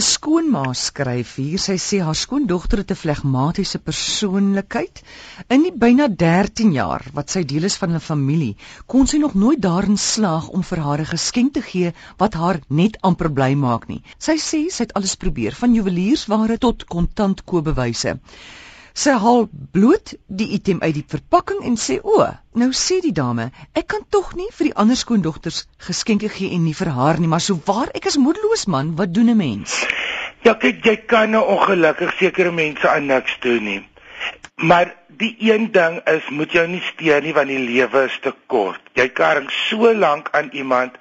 'n skoonma skryf hier. Sy sê haar skoondogter het 'n flegmatiese persoonlikheid. In die byna 13 jaar wat sy deel is van 'n familie, kon sy nog nooit daarin slaag om vir haar 'n geskenk te gee wat haar net amper bly maak nie. Sy sê sy het alles probeer, van juweliersware tot kontant koopbewyse. Sy haal bloot die item uit die verpakking en sê: "O, nou sê die dame, ek kan tog nie vir die ander skoondogters geskenke gee en nie vir haar nie, maar sou waar ek is moedeloos man, wat doen 'n mens?" Ja, kyk, jy kan nou ongelukkig sekere mense aan niks doen nie. Maar die een ding is, moet jou nie steur nie want die lewe is te kort. Jy kan so lank aan iemand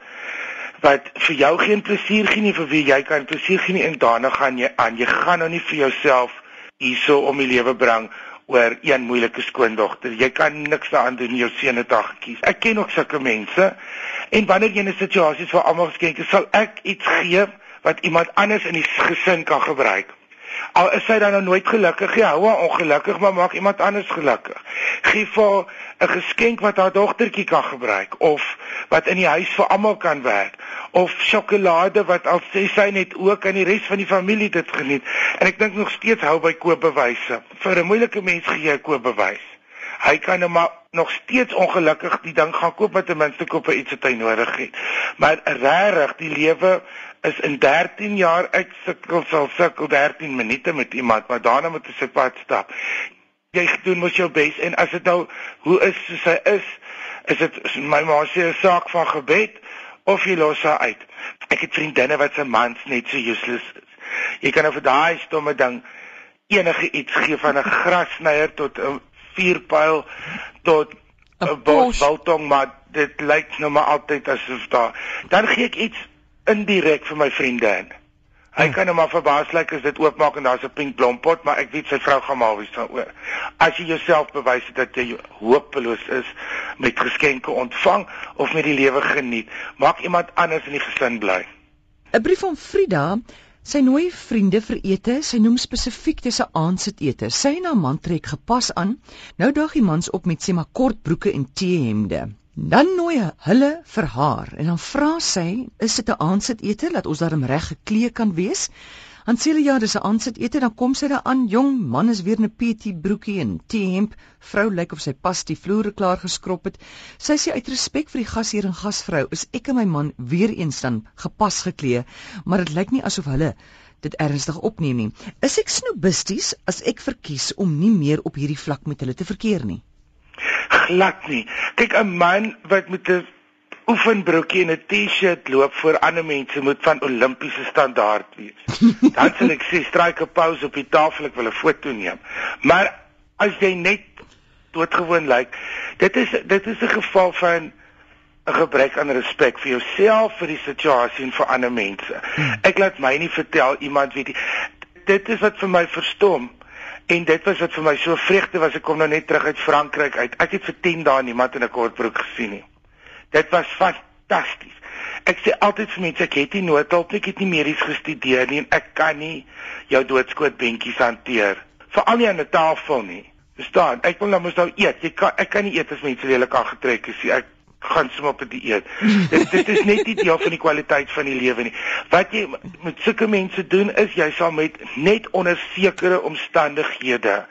wat vir jou geen plesier gee nie vir wie jy kan plesier gee nie en daarna gaan jy aan. Jy gaan nou nie vir jouself hierso om die lewe bring oor een moeilike skoondogter. Jy kan niks daaraan doen jou seun het haar gekies. Ek ken ook sulke mense. En wanneer jy in 'n situasie is waar almal geskenke sal ek iets gee wat iemand anders in die gesin kan gebruik. Al is sy dan nou nooit gelukkig nie, hou haar ongelukkig, maar maak iemand anders gelukkig. Gee vir 'n geskenk wat haar dogtertjie kan gebruik of wat in die huis vir almal kan werk of sjokolade wat al sê sy net ook aan die res van die familie dit geniet. En ek dink nog steeds hou by koopbewyse. Vir 'n moeilike mens gee jy koopbewys. Hy kan nou maar nog steeds ongelukkig die ding gaan koop wat ten minste koop vir iets wat hy nodig het. Maar regtig, die lewe is in 13 jaar uit sukkel sal sukkel 13 minute met iemand, maar daarna moet jy se pad stap. Jy doen mos jou bes en as dit nou hoe is soos hy is is dit my ma sê 'n saak van gebed of jy los haar uit? Ek het vriendinne wat se mans net so useless is. Jy kan nou vir daai stomme ding enige iets gee van 'n grassnyer tot 'n vuurpyl tot 'n bosbaltong maar dit lyk nou maar altyd asof daar dan gee ek iets indirek vir my vriendin Hy hmm. kan hom maar verbaas lyk as dit oopmaak en daar's 'n pink blompot, maar ek weet sy vrou gaan maar wys daaroor. As jy jouself bewys dat jy hopeloos is met geskenke ontvang of met die lewe geniet, maak iemand anders in die gesin bly. 'n Brief van Frida. Sy nooi vriende vir ete. Sy noem spesifiek dis 'n aandete. Sy en haar man trek gepas aan. Nou daag die mans op met sê maar kort broeke en T-hemde. Dan nooi hulle vir haar en dan vra sy, "Is dit 'n aandete dat ons daarom reg geklee kan wees?" Dan sê hulle, "Ja, dis 'n aandete." Dan kom sy daar aan, jong man is weer in 'n PT broekie en T-hemp. Vrou lyk of sy pas die vloere klaar geskrob het. Sy sê uit respek vir die gasheer en gasvrou, is ek en my man weer eens dan gepas geklee, maar dit lyk nie asof hulle dit ernstig opneem nie. Is ek snoebisties as ek verkies om nie meer op hierdie vlak met hulle te verkeer nie? glad nie. Kyk 'n man wat met 'n oefenbroekie en 'n T-shirt loop voor ander mense moet van Olimpiese standaard wees. Dan sal ek sê stryk 'n pause op die tafel, ek wil 'n foto neem. Maar as jy net doodgewoon lyk, dit is dit is 'n geval van 'n gebrek aan respek vir jouself, vir die situasie en vir ander mense. Hmm. Ek laat my nie vertel iemand weet nie. Dit is wat vir my verstom. En dit was wat vir my so vreugde was. Ek kom nou net terug uit Frankryk uit. Ek het vir 10 dae niemand in 'n kortbroek gesien nie. Dit was fantasties. Ek sê altyd vir mense ek het nie noodhulp nie, ek het nie medies gestudeer nie en ek kan nie jou doodskoot bentjies hanteer. Veral nie aan 'n tafel nie. Verstaan? Ek wil nou mos nou eet. Jy kan ek kan nie eet as mense lelik aangetrek is nie. Ek gaan sommer op 'n dieet. dit dit is net nie deel van die kwaliteit van die lewe nie. Wat jy met sulke mense doen is jy sal met net onder sekere omstandighede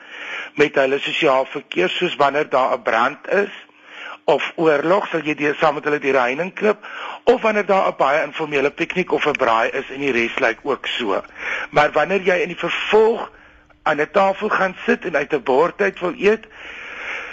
met hulle sosiaal verkeer soos wanneer daar 'n brand is of oorlog sal jy dit saam met hulle die reining klip of wanneer daar 'n baie informele piknik of 'n braai is en die res lyk ook so. Maar wanneer jy in die vervolg aan 'n tafel gaan sit en uit 'n bord uit wil eet,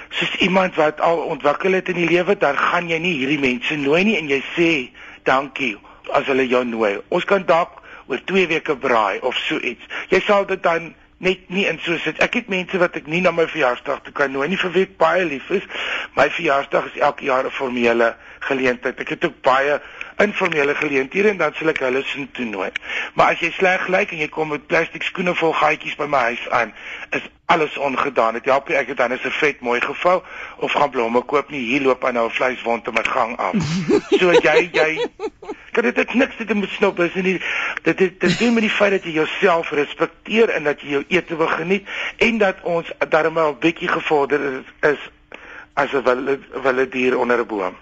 soos iemand wat al ontwikkel het in die lewe, dan gaan jy nie hierdie mense nooi nie en jy sê dankie as hulle jou nooi. Ons kan dalk oor 2 weke braai of so iets. Jy sal dit dan net nie in so sit. Ek het mense wat ek nie na my verjaarsdag toe kan nooi nie vir wie ek baie lief is. My verjaarsdag is elke jaar 'n formele geleentheid. Ek het ook baie informele geleenthede en dan sal ek hulle sien toe nooi. Maar as jy sleg lyk en jy kom met plastiek skoene vol gaatjies by my huis aan, is alles ongedaan. Dit help nie ek het dan 'n servet mooi gevou of gaan blomme koop nie. Hier loop aan nou 'n vleiswond in my gang af. So jy jy kan dit ek niks te doen met snop is nie. Dit dit dit doen met die feit dat jy jouself respekteer en dat jy jou ete wil geniet en dat ons darmal 'n bietjie gevorder is as 'n wille dier onder 'n boom.